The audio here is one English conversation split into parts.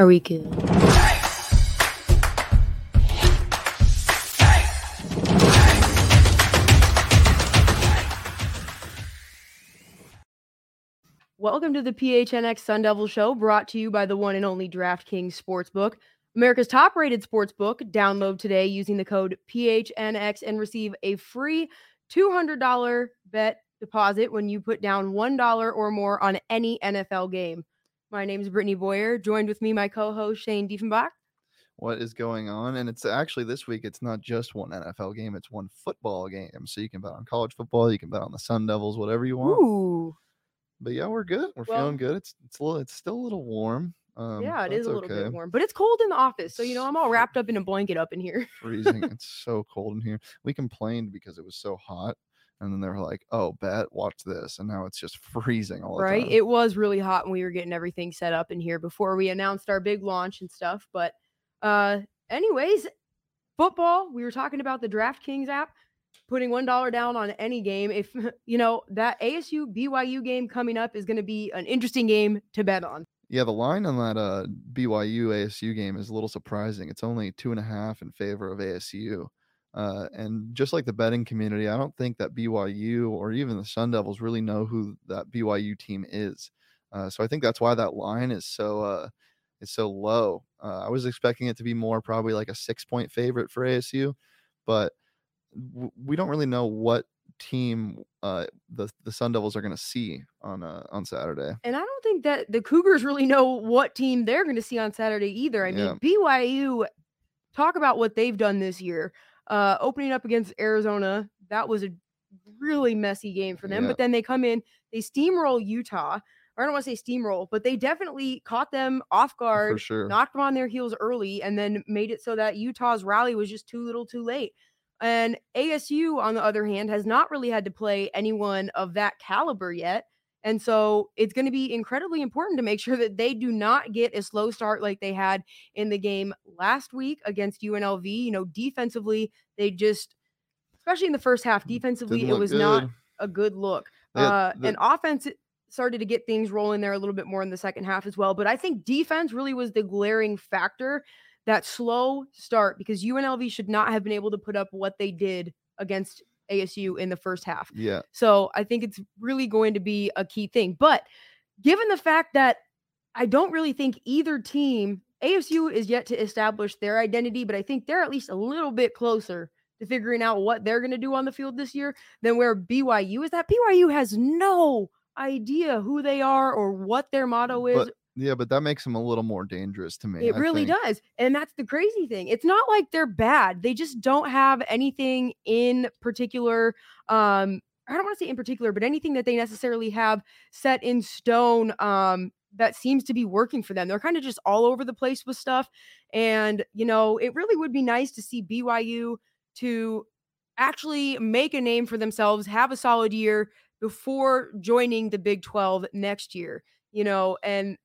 Are we good? Welcome to the PHNX Sun Devil Show, brought to you by the one and only DraftKings Sportsbook, America's top rated sportsbook. Download today using the code PHNX and receive a free $200 bet deposit when you put down $1 or more on any NFL game. My name is Brittany Boyer. Joined with me, my co-host Shane Diefenbach. What is going on? And it's actually this week. It's not just one NFL game; it's one football game. So you can bet on college football, you can bet on the Sun Devils, whatever you want. Ooh, But yeah, we're good. We're Well- feeling good. It's it's a little, it's still a little warm. Um, yeah, it is a little okay. bit warm, but it's cold in the office, so you know I'm all wrapped up in a blanket up in here. Freezing. it's so cold in here. We complained because it was so hot, and then they're like, "Oh, bet, watch this," and now it's just freezing all the time. right? It was really hot when we were getting everything set up in here before we announced our big launch and stuff. But, uh, anyways, football. We were talking about the DraftKings app, putting one dollar down on any game. If you know that ASU BYU game coming up is going to be an interesting game to bet on. Yeah, the line on that uh, BYU ASU game is a little surprising. It's only two and a half in favor of ASU. Uh, and just like the betting community, I don't think that BYU or even the Sun Devils really know who that BYU team is. Uh, so I think that's why that line is so uh, is so low. Uh, I was expecting it to be more probably like a six point favorite for ASU, but w- we don't really know what team uh, the the Sun Devils are going to see on uh, on Saturday. And I don't think that the Cougars really know what team they're going to see on Saturday either. I mean, BYU, talk about what they've done this year. Uh, opening up against Arizona, that was a really messy game for them. Yeah. But then they come in, they steamroll Utah. Or I don't want to say steamroll, but they definitely caught them off guard, sure. knocked them on their heels early, and then made it so that Utah's rally was just too little too late. And ASU, on the other hand, has not really had to play anyone of that caliber yet. And so it's going to be incredibly important to make sure that they do not get a slow start like they had in the game last week against UNLV. You know, defensively, they just, especially in the first half, defensively, it was not a good look. Had- Uh, the- and offense started to get things rolling there a little bit more in the second half as well. But I think defense really was the glaring factor that slow start because UNLV should not have been able to put up what they did against ASU in the first half. yeah, So I think it's really going to be a key thing. But given the fact that I don't really think either team, ASU is yet to establish their identity, but I think they're at least a little bit closer to figuring out what they're going to do on the field this year than where BYU is. That BYU has no idea who they are or what their motto is. but yeah, but that makes them a little more dangerous to me. It I really think. does. And that's the crazy thing. It's not like they're bad. They just don't have anything in particular. Um, I don't want to say in particular, but anything that they necessarily have set in stone um, that seems to be working for them. They're kind of just all over the place with stuff. And, you know, it really would be nice to see BYU to actually make a name for themselves, have a solid year before joining the Big 12 next year, you know, and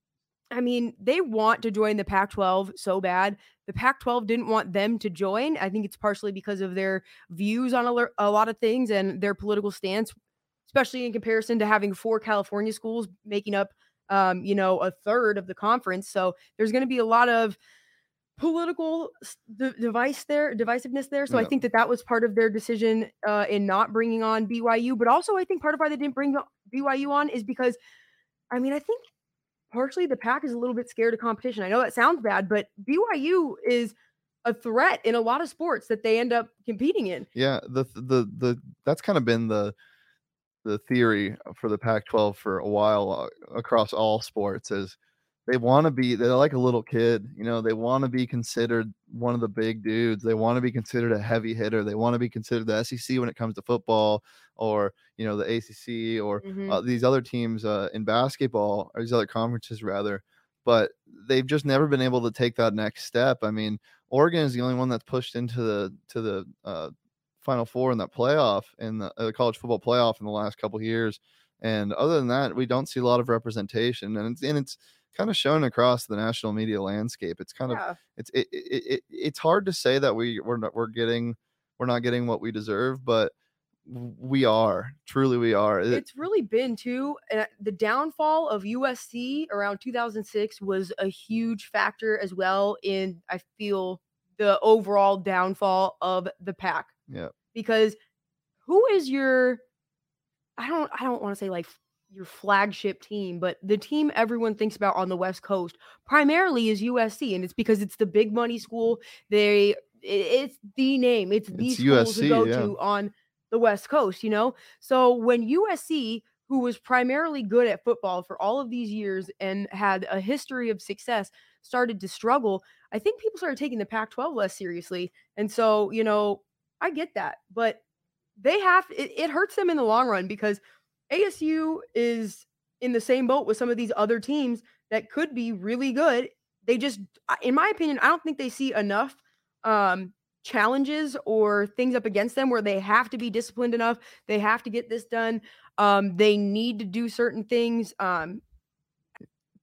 I mean, they want to join the Pac 12 so bad. The Pac 12 didn't want them to join. I think it's partially because of their views on a, a lot of things and their political stance, especially in comparison to having four California schools making up, um, you know, a third of the conference. So there's going to be a lot of political de- device there, divisiveness there. So I think that that was part of their decision uh, in not bringing on BYU. But also, I think part of why they didn't bring BYU on is because, I mean, I think partially the pack is a little bit scared of competition. I know that sounds bad, but BYU is a threat in a lot of sports that they end up competing in. Yeah, the th- the the that's kind of been the the theory for the Pac-12 for a while uh, across all sports is they want to be they're like a little kid you know they want to be considered one of the big dudes they want to be considered a heavy hitter they want to be considered the sec when it comes to football or you know the acc or Mhm. uh, these other teams uh, in basketball or these other conferences rather but they've just never been able to take that next step i mean oregon is the only one that's pushed into the to the uh, final four in that playoff in the uh, college football playoff in the last couple years and other than that we don't see a lot of representation and it's and it's kind of shown across the national media landscape it's kind of it's it, it, it it's hard to say that we we're not we're getting we're not getting what we deserve but we are truly we are It- it's really been too uh, the downfall of USC around 2006 was a huge factor as well in I feel the overall downfall of the pack yeah because who is your I don't I don't want to say like your flagship team, but the team everyone thinks about on the West Coast primarily is USC and it's because it's the big money school. They it's the name. It's the It's school USC, to go yeah. to on the West Coast, you know? So when USC who was primarily good at football for all of these years and had a history of success started to struggle, I think people started taking the Pac 12 less seriously. And so, you know, I get that, but they have it, it hurts them in the long run because ASU is in the same boat with some of these other teams that could be really good. They just, in my opinion, I don't think they see enough um, challenges or things up against them where they have to be disciplined enough. They have to get this done. Um, they need to do certain things. Um,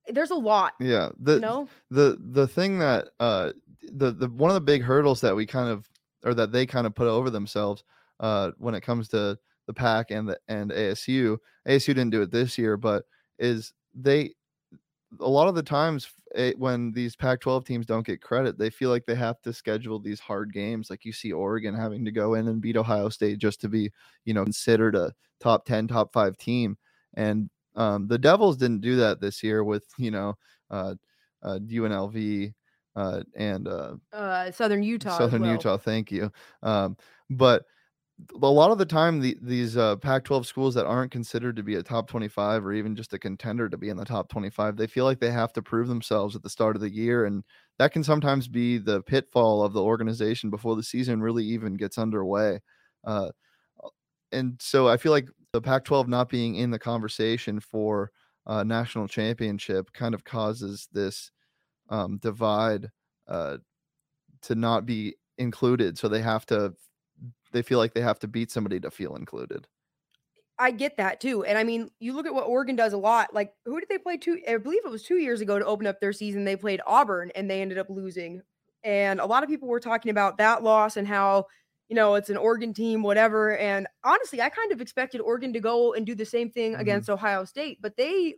there's a lot, yeah the you know. the the thing that uh the the one of the big hurdles that we kind of or that they kind of put over themselves uh when it comes to the pack and the and ASU ASU didn't do it this year but is they a lot of the times eh, when these Pac 12 teams don't get credit, they feel like they have to schedule these hard games. Like you see Oregon having to go in and beat Ohio State just to be, you know, considered a top 10, top five team. And um, the Devils didn't do that this year with, you know, uh, uh, UNLV uh, and uh, Uh, Southern Utah, Southern well. Utah. Thank you. Um, but a lot of the time, the, these uh, Pac-12 schools that aren't considered to be a top 25 or even just a contender to be in the top 25, they feel like they have to prove themselves at the start of the year, and that can sometimes be the pitfall of the organization before the season really even gets underway. Uh, and so I feel like the Pac-12 not being in the conversation for uh, national championship kind of causes this um, divide uh, to not be included. So they have to, they feel like they have to beat somebody to feel included. I get that too. And I mean, you look at what Oregon does a lot. Like, who did they play two? I believe it was two years ago to open up their season. They played Auburn and they ended up losing. And a lot of people were talking about that loss and how, you know, it's an Oregon team, whatever. And honestly, I kind of expected Oregon to go and do the same thing Mhm. against Ohio State, but they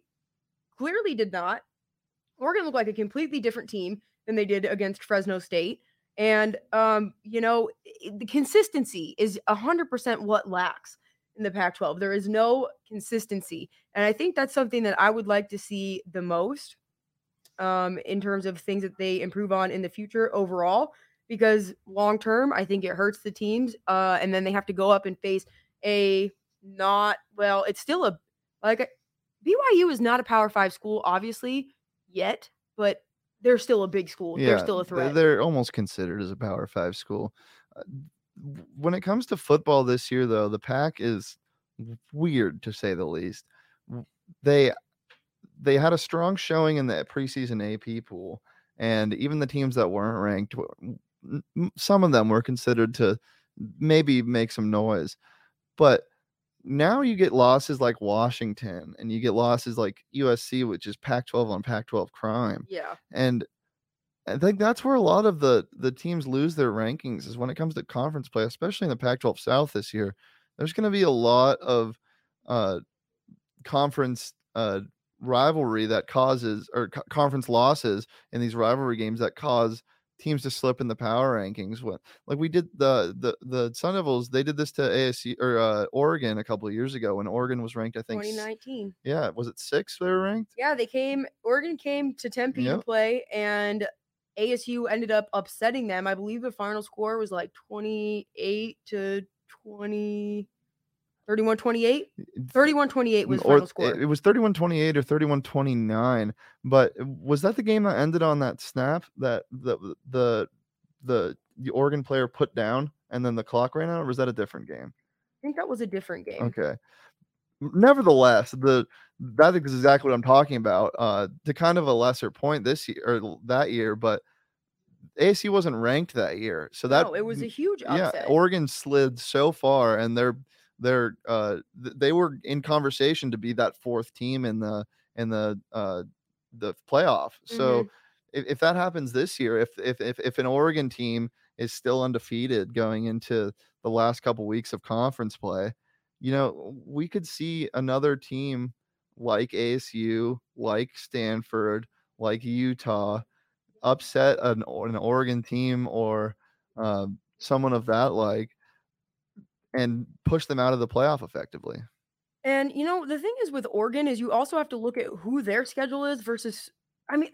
clearly did not. Oregon looked like a completely different team than they did against Fresno State. And, um, you know, the consistency is 100% what lacks in the Pac 12. There is no consistency. And I think that's something that I would like to see the most um, in terms of things that they improve on in the future overall. Because long term, I think it hurts the teams. Uh, and then they have to go up and face a not, well, it's still a, like, BYU is not a Power Five school, obviously, yet, but they're still a big school. they're still a threat. They're almost considered as a Power Five school. Uh, when it comes to football this year, though, the pack is weird to say the least. They they had a strong showing in the preseason AP pool, and even the teams that weren't ranked, w- m- m- some of them were considered to maybe make some noise. But now you get losses like Washington, and you get losses like USC, which is Pac-12 on Pac-12 crime yeah. and I think that's where a lot of the the teams lose their rankings is when it comes to conference play, especially in the Pac-12 South this year. There's going to be a lot of uh, conference uh, rivalry that causes or co- conference losses in these rivalry games that cause teams to slip in the power rankings. What like we did the the the Sun Devils, they did this to ASU or uh, Oregon a couple of years ago when Oregon was ranked, I think 2019. Yeah, was it six they were ranked? Yeah, they came Oregon came to Tempe yep. to play and ASU ended up upsetting them. I believe the final score was like 28 to 20 31-28 31-28 was or, final score. It was 31-28 or 31-29, but was that the game that ended on that snap that the the the the Oregon player put down and then the clock ran out or was that a different game? I think that was a different game. Okay. Nevertheless, the that's exactly what I'm talking about. Uh to kind of a lesser point this year or that year, but AC wasn't ranked that year. So that no, it was a huge upset. Yeah, Oregon slid so far and they're they're uh th- they were in conversation to be that fourth team in the in the uh the playoff. So Mhm. if, if that happens this year, if if if if an Oregon team is still undefeated going into the last couple weeks of conference play, you know, we could see another team like ASU, like Stanford, like Utah upset an, an Oregon team or um, someone of that like and push them out of the playoff effectively. And you know, the thing is with Oregon is you also have to look at who their schedule is versus I mean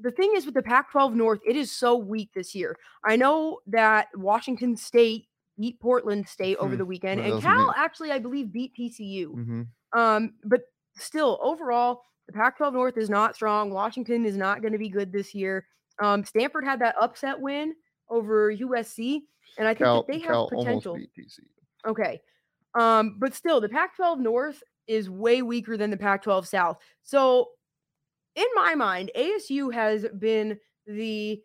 the- thing is with the Pac-12 North, it is so weak this year. I know that Washington State beat Portland State over Hmm, the weekend and doesn't mean- Cal actually I believe beat TCU. hmm Um but still overall the Pac-12 North is not strong. Washington is not going to be good this year. Um Stanford had that upset win over USC and I think Cal, that they have Cal potential. almost beat TCU. Okay. Um, but still, the Pac 12 North is way weaker than the Pac 12 South. So, in my mind, ASU has been the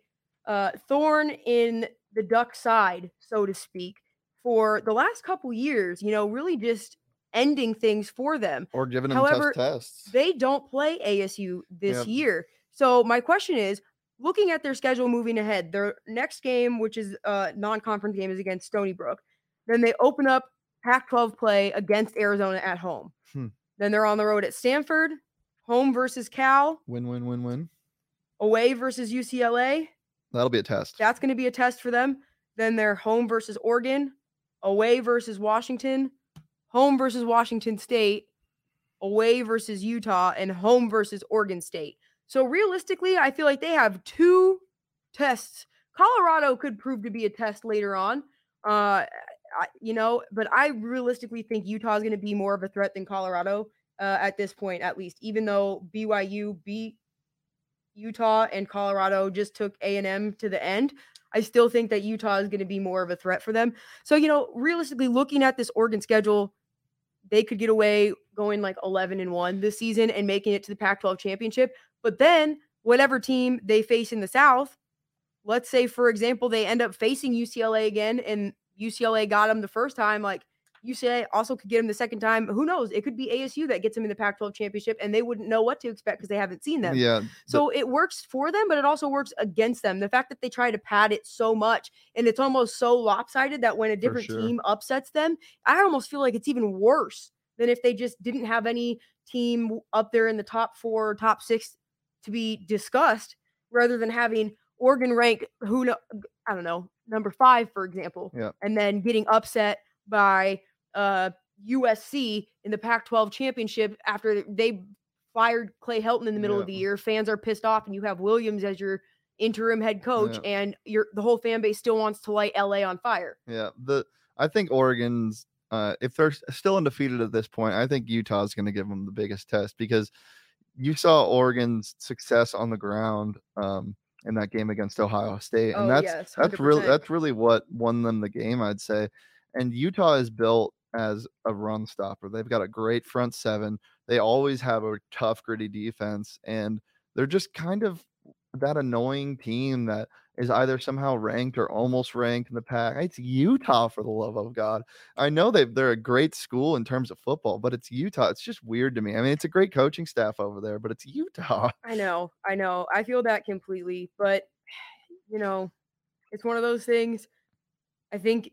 uh, thorn in the duck side, so to speak, for the last couple years, you know, really just ending things for them. Or giving them However, tough tests. They don't play ASU this Yep. year. So my question is, looking at their schedule moving ahead, their next game, which is a non-conference game, is against Stony Brook. Then they open up Pac-12 play against Arizona at home. Hmm. Then they're on the road at Stanford, home versus Cal, win, win, win, win. away versus UCLA. That'll be a test. That's going to be a test for them. Then they're home versus Oregon, away versus Washington, home versus Washington State, away versus Utah, and home versus Oregon State. So realistically, I feel like they have two tests. Colorado could prove to be a test later on. Uh, I, you know, but I realistically think Utah is going to be more of a threat than Colorado uh, at this point, at least. Even though BYU beat Utah and Colorado just took A and M to the end, I still think that Utah is going to be more of a threat for them. So you know, realistically, looking at this Oregon schedule, they could get away going like 11 and 1 this season and making it to the Pac 12 championship. But then, whatever team they face in the South, let's say, for example, they end up facing UCLA again and UCLA got them the first time, like UCLA also could get them the second time. Who knows? It could be ASU that gets them in the Pac 12 championship and they wouldn't know what to expect because they haven't seen them. Yeah. So it works for them, but it also works against them. The fact that they try to pad it so much and it's almost so lopsided that when a different sure. team upsets them, I almost feel like it's even worse than if they just didn't have any team up there in the top four, top six to be discussed, rather than having Oregon rank who know I don't know number five, for example, Yeah. and then getting upset by uh USC in the Pac-12 championship after they fired Clay Helton in the middle of the year. Fans are pissed off, and you have Williams as your interim head coach, Yeah. and your the whole fan base still wants to light LA on fire. Yeah, the I think Oregon's uh, if they're still undefeated at this point, I think Utah's going to give them the biggest test because you saw Oregon's success on the ground um, in that game against Ohio State, and Oh, that's yes, that's really that's really what won them the game, I'd say. And Utah is built as a run stopper. They've got a great front seven. They always have a tough, gritty defense, and they're just kind of that annoying team that is either somehow ranked or almost ranked in the pack. It's Utah for the love of God. I know they they're a great school in terms of football, but it's Utah. It's just weird to me. I mean, it's a great coaching staff over there, but it's Utah. I know, I know. I feel that completely, but you know, it's one of those things. I think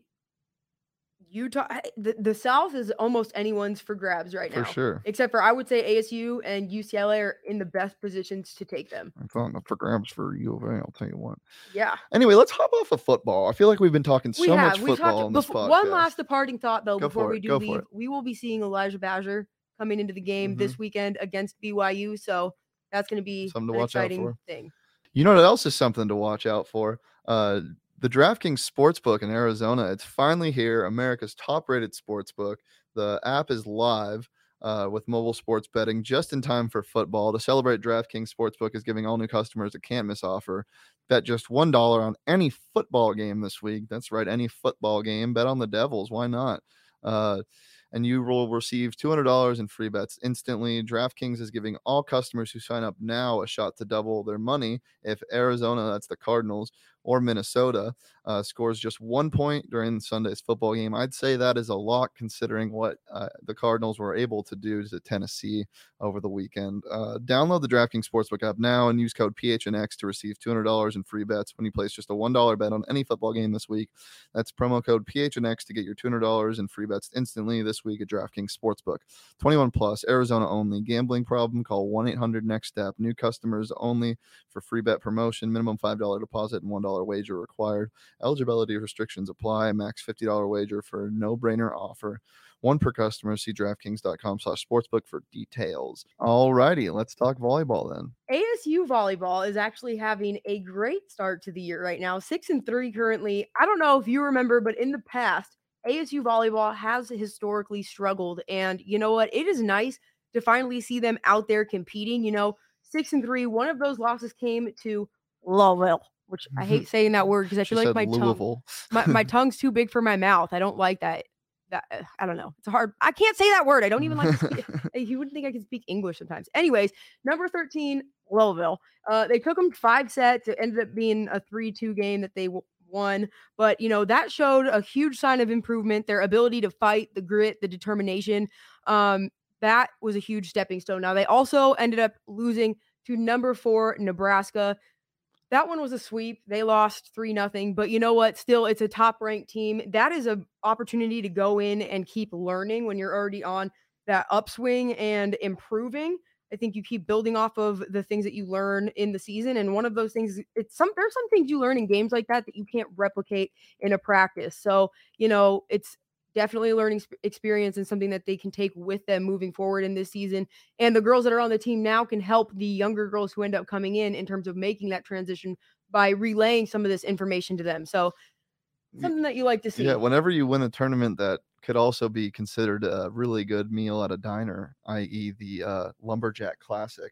Utah, the, the South is almost anyone's for grabs right now. For sure. Except for I would say ASU and UCLA are in the best positions to take them. I thought for grabs for U of A, I'll tell you what. Yeah, Anyway, let's hop off of football. I feel like we've been talking so we much. We football on this befo- podcast. One last departing thought though Go before we do leave. We will be seeing Elijah Badger coming into the game Mhm. this weekend against BYU, so that's going to be Something to an watch out exciting for. thing. You know what else is something to watch out for? Uh, the DraftKings Sportsbook in Arizona. It's finally here, America's top-rated sportsbook. The app is live uh, with mobile sports betting just in time for football. To celebrate, DraftKings Sportsbook is giving all new customers a can't miss offer. Bet just $1 on any football game this week. That's right, any football game. Bet on the Devils. Why not? Uh, and you will receive $200 in free bets instantly. DraftKings is giving all customers who sign up now a shot to double their money if Arizona, that's the Cardinals, or Minnesota uh, scores just one point during Sunday's football game. I'd say that is a lot considering what uh, the Cardinals were able to do to Tennessee over the weekend. Uh, download the DraftKings Sportsbook app now and use code PHNX to receive $200 in free bets when you place just a $1 bet on any football game this week. That's promo code PHNX to get your $200 in free bets instantly this week at DraftKings Sportsbook. 21 plus, Arizona only. Gambling problem? Call 1 800 NEXT STEP. New customers only for free bet promotion. Minimum $5 deposit and $1 wager required. Eligibility restrictions apply. Max $50 wager for no-brainer offer. One per customer. See DraftKings.com slash sportsbook for details. All righty, let's talk volleyball then. ASU volleyball is actually having a great start to the year right now. Six and three currently. I don't know if you remember, but in the past, ASU volleyball has historically struggled. And you know what? It is nice to finally see them out there competing. You know, six and three. One of those losses came to Louisville which I hate saying that word because I feel like my tongue, my, my tongue's too big for my mouth. I don't like that. That uh, I don't know. It's hard. I can't say that word. I don't even like. you wouldn't think I can speak English sometimes. Anyways, number thirteen, Louisville. Uh, they took them five sets. It ended up being a three-two game that they w- won. But you know that showed a huge sign of improvement. Their ability to fight, the grit, the determination. Um, that was a huge stepping stone. Now they also ended up losing to number four Nebraska that one was a sweep. They lost three nothing, but you know what? Still, it's a top ranked team. That is a opportunity to go in and keep learning when you're already on that upswing and improving. I think you keep building off of the things that you learn in the season, and one of those things, it's some there's some things you learn in games like that that you can't replicate in a practice. So you know, it's definitely a learning experience and something that they can take with them moving forward in this season. And the girls that are on the team now can help the younger girls who end up coming in in terms of making that transition by relaying some of this information to them. So something that you like to see. Yeah, whenever you win a tournament that could also be considered a really good meal at a diner, i.e., the uh, Lumberjack Classic.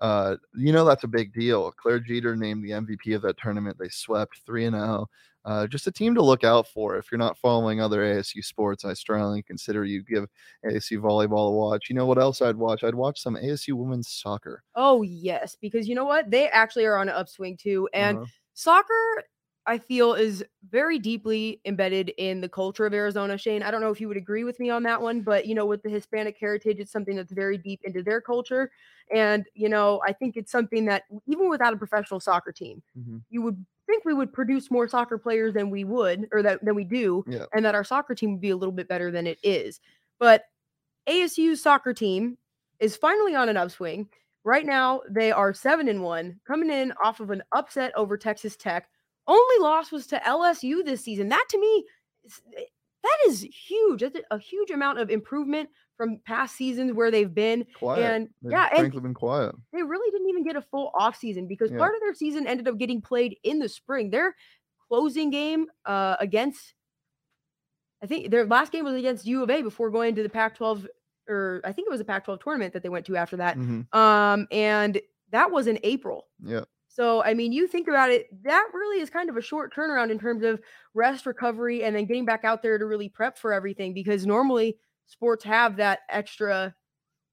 Uh, you know that's a big deal. Claire Jeter named the MVP of that tournament. They swept three and zero. Uh, just a team to look out for. If you're not following other ASU sports, I strongly consider you give ASU volleyball a watch. You know what else I'd watch? I'd watch some ASU women's soccer. Oh yes, because you know what? They actually are on an upswing too, and uh-huh. soccer I feel is very deeply embedded in the culture of Arizona. Shane, I don't know if you would agree with me on that one, but you know, with the Hispanic heritage, it's something that's very deep into their culture. And, you know, I think it's something that even without a professional soccer team, mm-hmm. you would think we would produce more soccer players than we would or that than we do, yeah. and that our soccer team would be a little bit better than it is. But ASU's soccer team is finally on an upswing. Right now, they are seven and one, coming in off of an upset over Texas Tech only loss was to LSU this season. That to me, eh, that is huge. That's a huge amount of improvement from past seasons where they've been. Quiet. And they've yeah, and been quiet. They really didn't even get a full off season because yeah. part of their season ended up getting played in the spring. Their closing game uh, against, I think their last game was against U of A before going to the Pac-12, or I think it was a Pac-12 tournament that they went to after that. Mm-hmm. Um, and that was in April. Yeah. So, I mean, you think about it, that really is kind of a short turnaround in terms of rest, recovery, and then getting back out there to really prep for everything because normally sports have that extra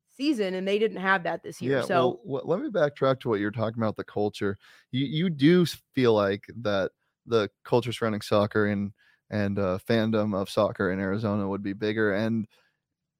season and they didn't have that this year. Yeah, so well, let me backtrack to what you're talking about the culture. You you do feel like that the culture surrounding soccer and and uh, fandom of soccer in Arizona would be bigger and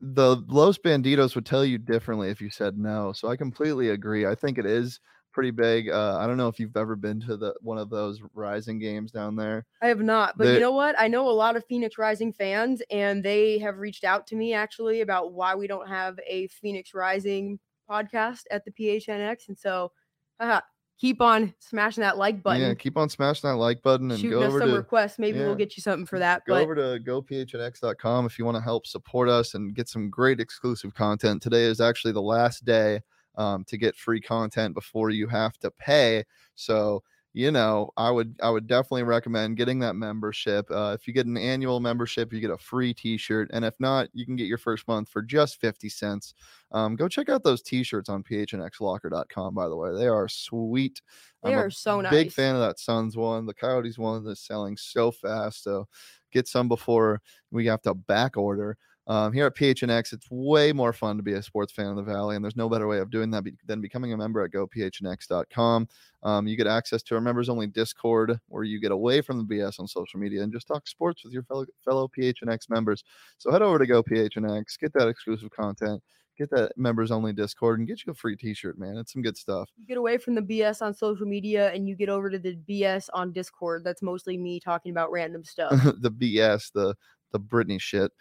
the Los Bandidos would tell you differently if you said no. So I completely agree. I think it is pretty big. Uh, I don't know if you've ever been to the one of those Rising games down there. I have not, but they, you know what? I know a lot of Phoenix Rising fans, and they have reached out to me actually about why we don't have a Phoenix Rising podcast at the PHNX, and so haha, keep on smashing that like button. Yeah, keep on smashing that like button and Shooting go us over some to requests. Maybe yeah, we'll get you something for that. Go but... over to gophnx.com if you want to help support us and get some great exclusive content. Today is actually the last day um, to get free content before you have to pay. So you know, I would I would definitely recommend getting that membership. Uh, if you get an annual membership, you get a free T-shirt, and if not, you can get your first month for just fifty cents. Um, go check out those T-shirts on phnxlocker.com. By the way, they are sweet. They I'm are a so nice. big fan of that Suns one. The Coyotes one is selling so fast, so get some before we have to back order. Um, here at PHNX, it's way more fun to be a sports fan of the Valley, and there's no better way of doing that be- than becoming a member at gophnx.com. Um, you get access to our members only Discord, where you get away from the BS on social media and just talk sports with your fellow fellow PHNX members. So head over to GoPHNX, get that exclusive content, get that members only Discord, and get you a free T-shirt, man. It's some good stuff. you get away from the BS on social media and you get over to the BS on Discord. That's mostly me talking about random stuff. the BS, the the Brittany shit.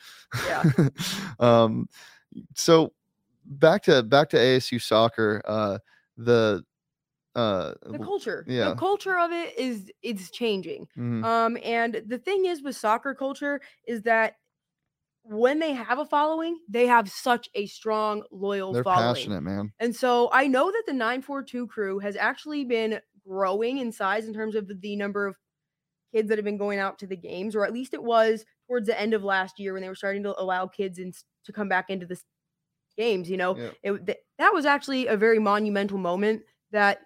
Yeah. um, so back to back to ASU soccer. Uh, the uh, the culture. yeah. The culture of it is it's changing. mhm, Um, and the thing is with soccer culture is that when they have a following, they have such a strong, loyal they're following. passionate, man. And so I know that the 942 crew has actually been growing in size in terms of the number of kids that have been going out to the games, or at least it was towards the end of last year when they were starting to allow kids in, to come back into the games. You know, Yeah. it, th- that was actually a very monumental moment that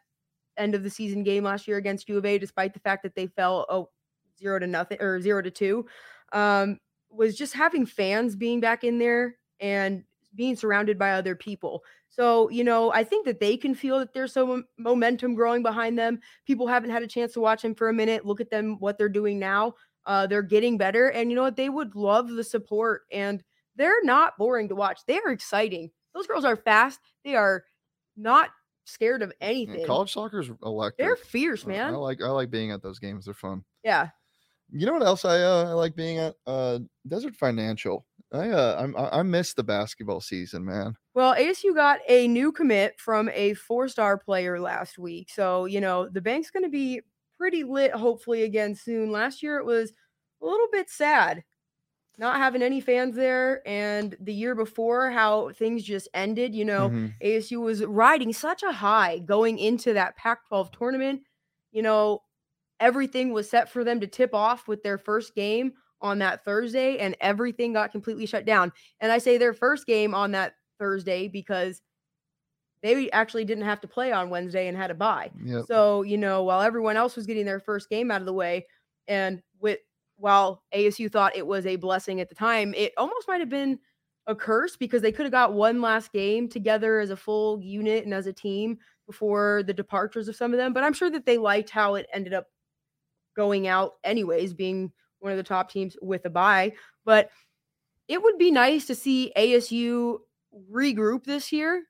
end of the season game last year against U of A, despite the fact that they fell oh, zero to nothing or zero to two. Um, was just having fans being back in there and being surrounded by other people. So, you know, I think that they can feel that there's some momentum growing behind them. People haven't had a chance to watch them for a minute. Look at them, what they're doing now. Uh, they're getting better. And you know what? They would love the support. And they're not boring to watch. They are exciting. Those girls are fast. They are not scared of Yeah, anything. college soccer's electric. They're fierce, Uh, man. I like I like being at those games. They're fun. yeah. You know what else I uh, I like being at? Uh, Desert Financial. I uh I'm, I I miss the basketball season, man. Well, ASU got a new commit from a four star player last week. So, you know, the bank's going to be pretty lit, hopefully, again soon. Last year, it was a little bit sad not having any fans there. And the year before, how things just ended. You know, Mhm. ASU was riding such a high going into that Pac 12 tournament. You know, everything was set for them to tip off with their first game on that Thursday, and everything got completely shut down. And I say their first game on that Thursday because they actually didn't have to play on Wednesday and had a bye. Yep. So, you know, while everyone else was getting their first game out of the way, and with while ASU thought it was a blessing at the time, it almost might have been a curse because they could have got one last game together as a full unit and as a team before the departures of some of them. But I'm sure that they liked how it ended up going out, anyways, being one of the top teams with a bye. But it would be nice to see ASU regroup this year.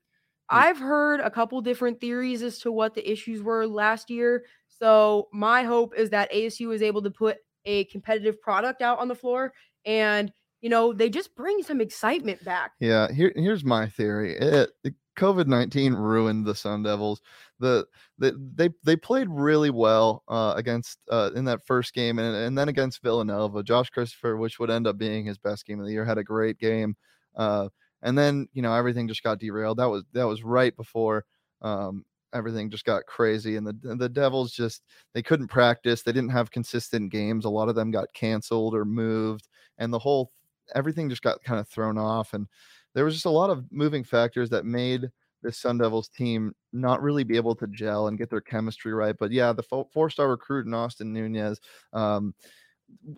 I've heard a couple different theories as to what the issues were last year. So my hope is that ASU is able to put a competitive product out on the floor and you know they just bring some excitement back. Yeah, here here's my theory. It COVID nineteen ruined the Sun Devils. The, the they they played really well uh, against uh, in that first game, and, and then against Villanova. Josh Christopher, which would end up being his best game of the year, had a great game. Uh, and then you know everything just got derailed. That was that was right before um, everything just got crazy, and the the Devils just they couldn't practice. They didn't have consistent games. A lot of them got canceled or moved, and the whole everything just got kind of thrown off and there was just a lot of moving factors that made this Sun Devils team not really be able to gel and get their chemistry right. But yeah, the four-star recruit in Austin Nunez, um,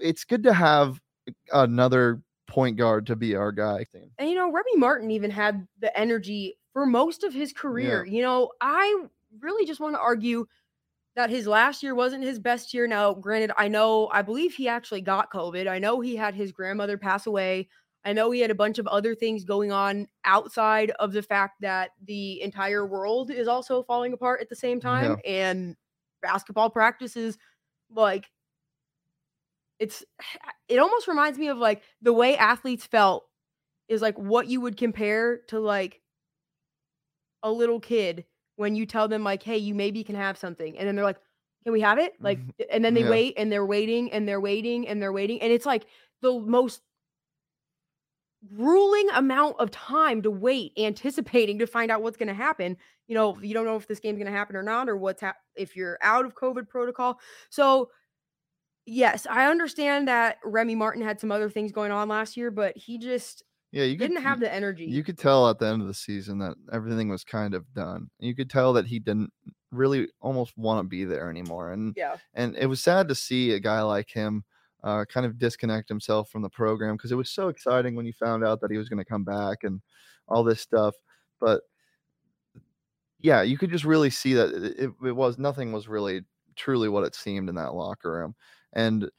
it's good to have another point guard to be our guy. And you know, Remy Martin even had the energy for most of his career. You know, I really just want to argue that his last year wasn't his best year. Now, granted, I know, I believe he actually got COVID. I know he had his grandmother pass away. I know he had a bunch of other things going on outside of the fact that the entire world is also falling apart at the same time. And basketball practices, like, it's, it almost reminds me of like the way athletes felt is like what you would compare to like a little kid when you tell them like hey you maybe can have something and then they're like can we have it like mm-hmm. and then they Yeah. wait and they're waiting and they're waiting and they're waiting and it's like the most grueling amount of time to wait anticipating to find out what's going to happen you know, you don't know if this game's going to happen or not, or what's hap- if you're out of COVID protocol. So, yes, I understand that Remy Martin had some other things going on last year, but he just Yeah, you could, didn't have the energy. You could tell at the end of the season that everything was kind of done. You could tell that he didn't really almost want to be there anymore. And yeah, and it was sad to see a guy like him uh, kind of disconnect himself from the program because it was so exciting when you found out that he was going to come back and all this stuff. But yeah, you could just really see that it, it, it was nothing was really truly what it seemed in that locker room. And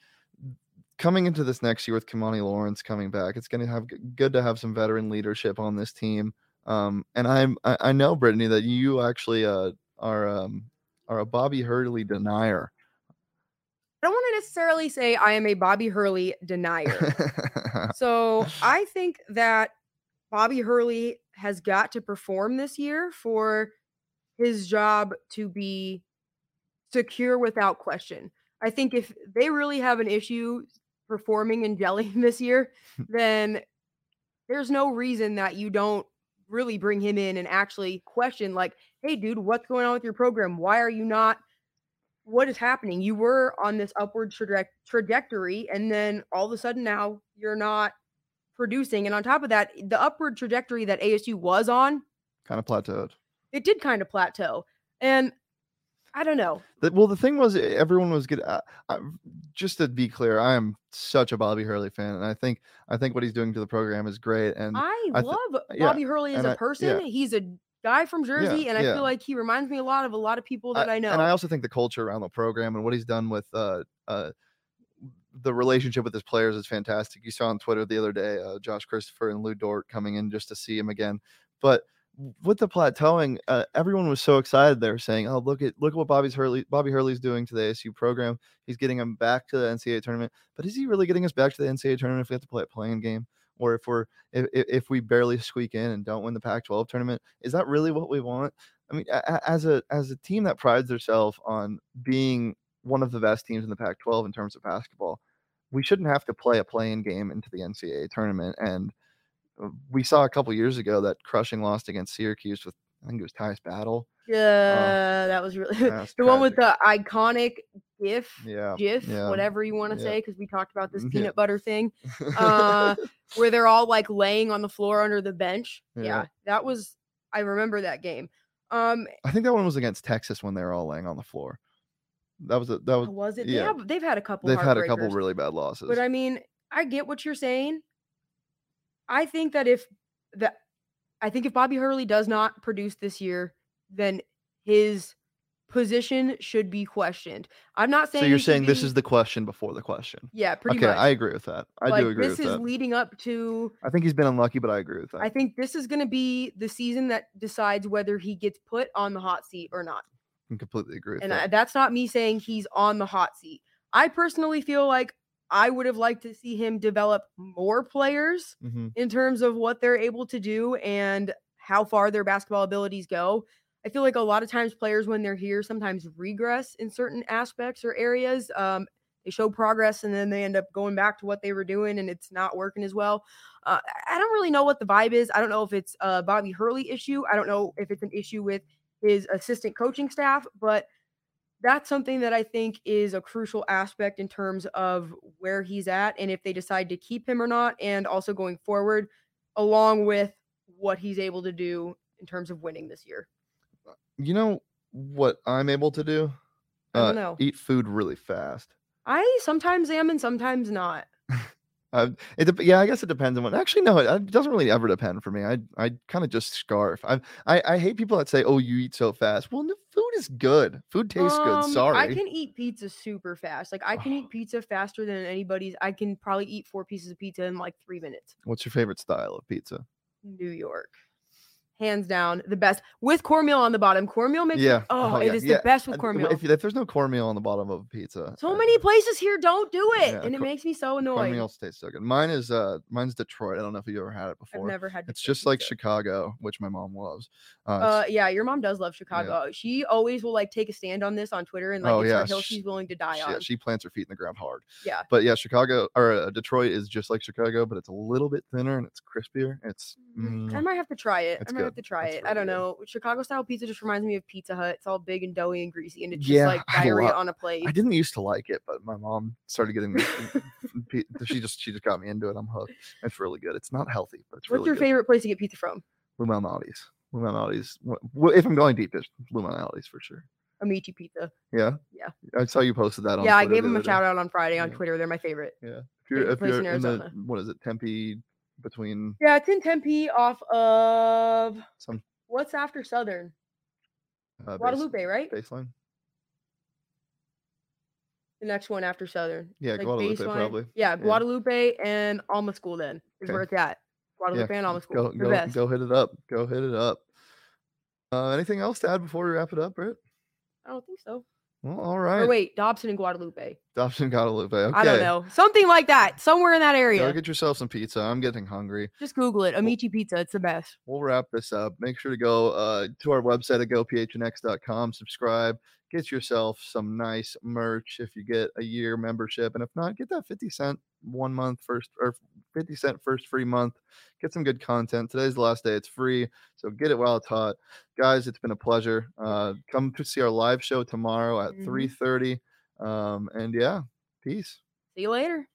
coming into this next year with Kimani Lawrence coming back, it's going to have good to have some veteran leadership on this team. Um, and I'm I, I know Brittany that you actually uh, are um, are a Bobby Hurley denier. I don't want to necessarily say I am a Bobby Hurley denier. so I think that Bobby Hurley has got to perform this year for his job to be secure without question. I think if they really have an issue performing and gelling this year, then there's no reason that you don't really bring him in and actually question, like, hey, dude, what's going on with your program? Why are you not? What is happening? You were on this upward traje- trajectory, and then all of a sudden now you're not producing. And on top of that, the upward trajectory that ASU was on, kind of plateaued. it did kind of plateau. And I don't know. The- well, the thing was, everyone was good. Uh, just to be clear, I am such a Bobby Hurley fan, and I think I think what he's doing to the program is great. And I I th- love yeah, Bobby Hurley as a I- yeah. person. He's a guy from Jersey, and I yeah. feel like he reminds me a lot of a lot of people that I, know. And I also think the culture around the program and what he's done with uh, uh, the relationship with his players is fantastic. You saw on Twitter the other day, uh, Josh Christopher and Lu Dort coming in just to see him again. But with the plateauing, uh, everyone was so excited. They were saying, "Oh, look at look at what Bobby's Hurley Bobby Hurley's doing to the ASU program. He's getting him back to the NCAA tournament. But is he really getting us back to the NCAA tournament if we have to play a playing game?" Or if we're if, if we barely squeak in and don't win the Pac-12 tournament, is that really what we want? I mean, as a as a team that prides themselves on being one of the best teams in the Pac-12 in terms of basketball, we shouldn't have to play a playing game into the NCAA tournament. And we saw a couple years ago that crushing lost against Syracuse with I think it was Tyus Battle. yeah, that was really the one with the iconic GIF, yeah, GIF, yeah, whatever you want to yeah. say, because we talked about this Yeah. peanut butter thing, uh, where they're all like laying on the floor under the bench. Yeah, Yeah. that was. I remember that game. Um, I think that one was against Texas when they were all laying on the floor. That was a, that was was it? Yeah. they've had a couple. they've had a couple really bad losses. But I mean, I get what you're saying. I think that if the I think if Bobby Hurley does not produce this year, then his position should be questioned. I'm not saying so you're saying this is the question before the question. yeah, pretty much. okay, much. I agree with that. I like do agree with that. this is that. leading up to I think he's been unlucky, but I agree with that. I think this is going to be the season that decides whether he gets put on the hot seat or not. I completely agree with And that. I, that's not me saying he's on the hot seat. I personally feel like I would have liked to see him develop more players Mhm. in terms of what they're able to do and how far their basketball abilities go. I feel like a lot of times players, when they're here, sometimes regress in certain aspects or areas. Um, they show progress and then they end up going back to what they were doing and it's not working as well. Uh, I- I don't really know what the vibe is. I don't know if it's a Bobby Hurley issue. I don't know if it's an issue with his assistant coaching staff, but that's something that I think is a crucial aspect in terms of where he's at and if they decide to keep him or not, and also going forward, along with what he's able to do in terms of winning this year. You know what I'm able to do? I don't Uh, know. Eat food really fast. I sometimes am and sometimes not. Uh, it yeah, I guess it depends on what. Actually, no, it, it doesn't really ever depend for me. I I kind of just scarf. I, I I hate people that say, "Oh, you eat so fast." Well, the food is good. Food tastes good. Um, Sorry. I can eat pizza super fast. Like I can eat pizza faster than anybody's. I can probably eat four pieces of pizza in like three minutes. What's your favorite style of pizza? New York. Hands down, the best with cornmeal on the bottom. Cornmeal makes Yeah. it, oh, oh, it yeah, is yeah. the best with Uh, cornmeal. If, if there's no cornmeal on the bottom of a pizza, so uh, many places here don't do it, Yeah, and it cor- makes me so annoyed. cornmeal tastes so good. Mine is uh, mine's Detroit. I don't know if you ever had it I've before. never had. It's just like pizza. Chicago, which my mom loves. Uh, Uh, yeah, your mom does love Chicago. She always will like take a stand on this on Twitter, and like Oh, it's yeah, her hill sh- she's willing to die she, on. yeah, she plants her feet in the ground hard. yeah, But yeah, Chicago or uh, Detroit is just like Chicago, but it's a little bit thinner and it's crispier. It's Mm, I might have to try it. it's I might have to try it. I don't good. know. Chicago style pizza just reminds me of Pizza Hut. It's all big and doughy and greasy, and it's Yeah, just like I diarrhea on a plate. I didn't used to like it, but my mom started getting me. she just she just got me into it. I'm hooked. It's really good. It's not healthy, but it's What's really your good. favorite place to get pizza from? Lou Malnati's. Lou Malnati's. Wh- wh- If I'm going deep, it's Lou Malnati's for sure. Amici Pizza. Yeah. Yeah. I saw you posted that on. yeah, I Twitter gave the them a shout out on Friday on Yeah. Twitter. They're my favorite. Yeah. If you're if you're in in, the what is it Tempe between Yeah, it's in Tempe off of some what's after Southern? uh, base- Guadalupe, right? baseline. The next one after Southern. Yeah, Like Guadalupe baseline. probably. Yeah, Yeah. Guadalupe and Alma School then is Okay. where it's at. Guadalupe and Alma School. Go go best. go hit it up. Go hit it up. Uh, anything else to add before we wrap it up, Britt? I don't think so. Well, all right. Or wait, Dobson and Guadalupe. Dobson Guadalupe. Okay. I don't know. Something like that. Somewhere in that Go area. get yourself some pizza. I'm getting hungry. Just Google it. Amici Pizza. It's the best. we'll wrap this up. Make sure to go uh, to our website at gophnx.com, subscribe, get yourself some nice merch if you get a year membership. And if not, get that 50 cent one month first or 50 cent first free month. Get some good content. Today's the last day. It's free. So get it while it's hot. Guys, it's been a pleasure. Uh, come to see our live show tomorrow at Mhm. 3.30. Um, and yeah, peace. See you later.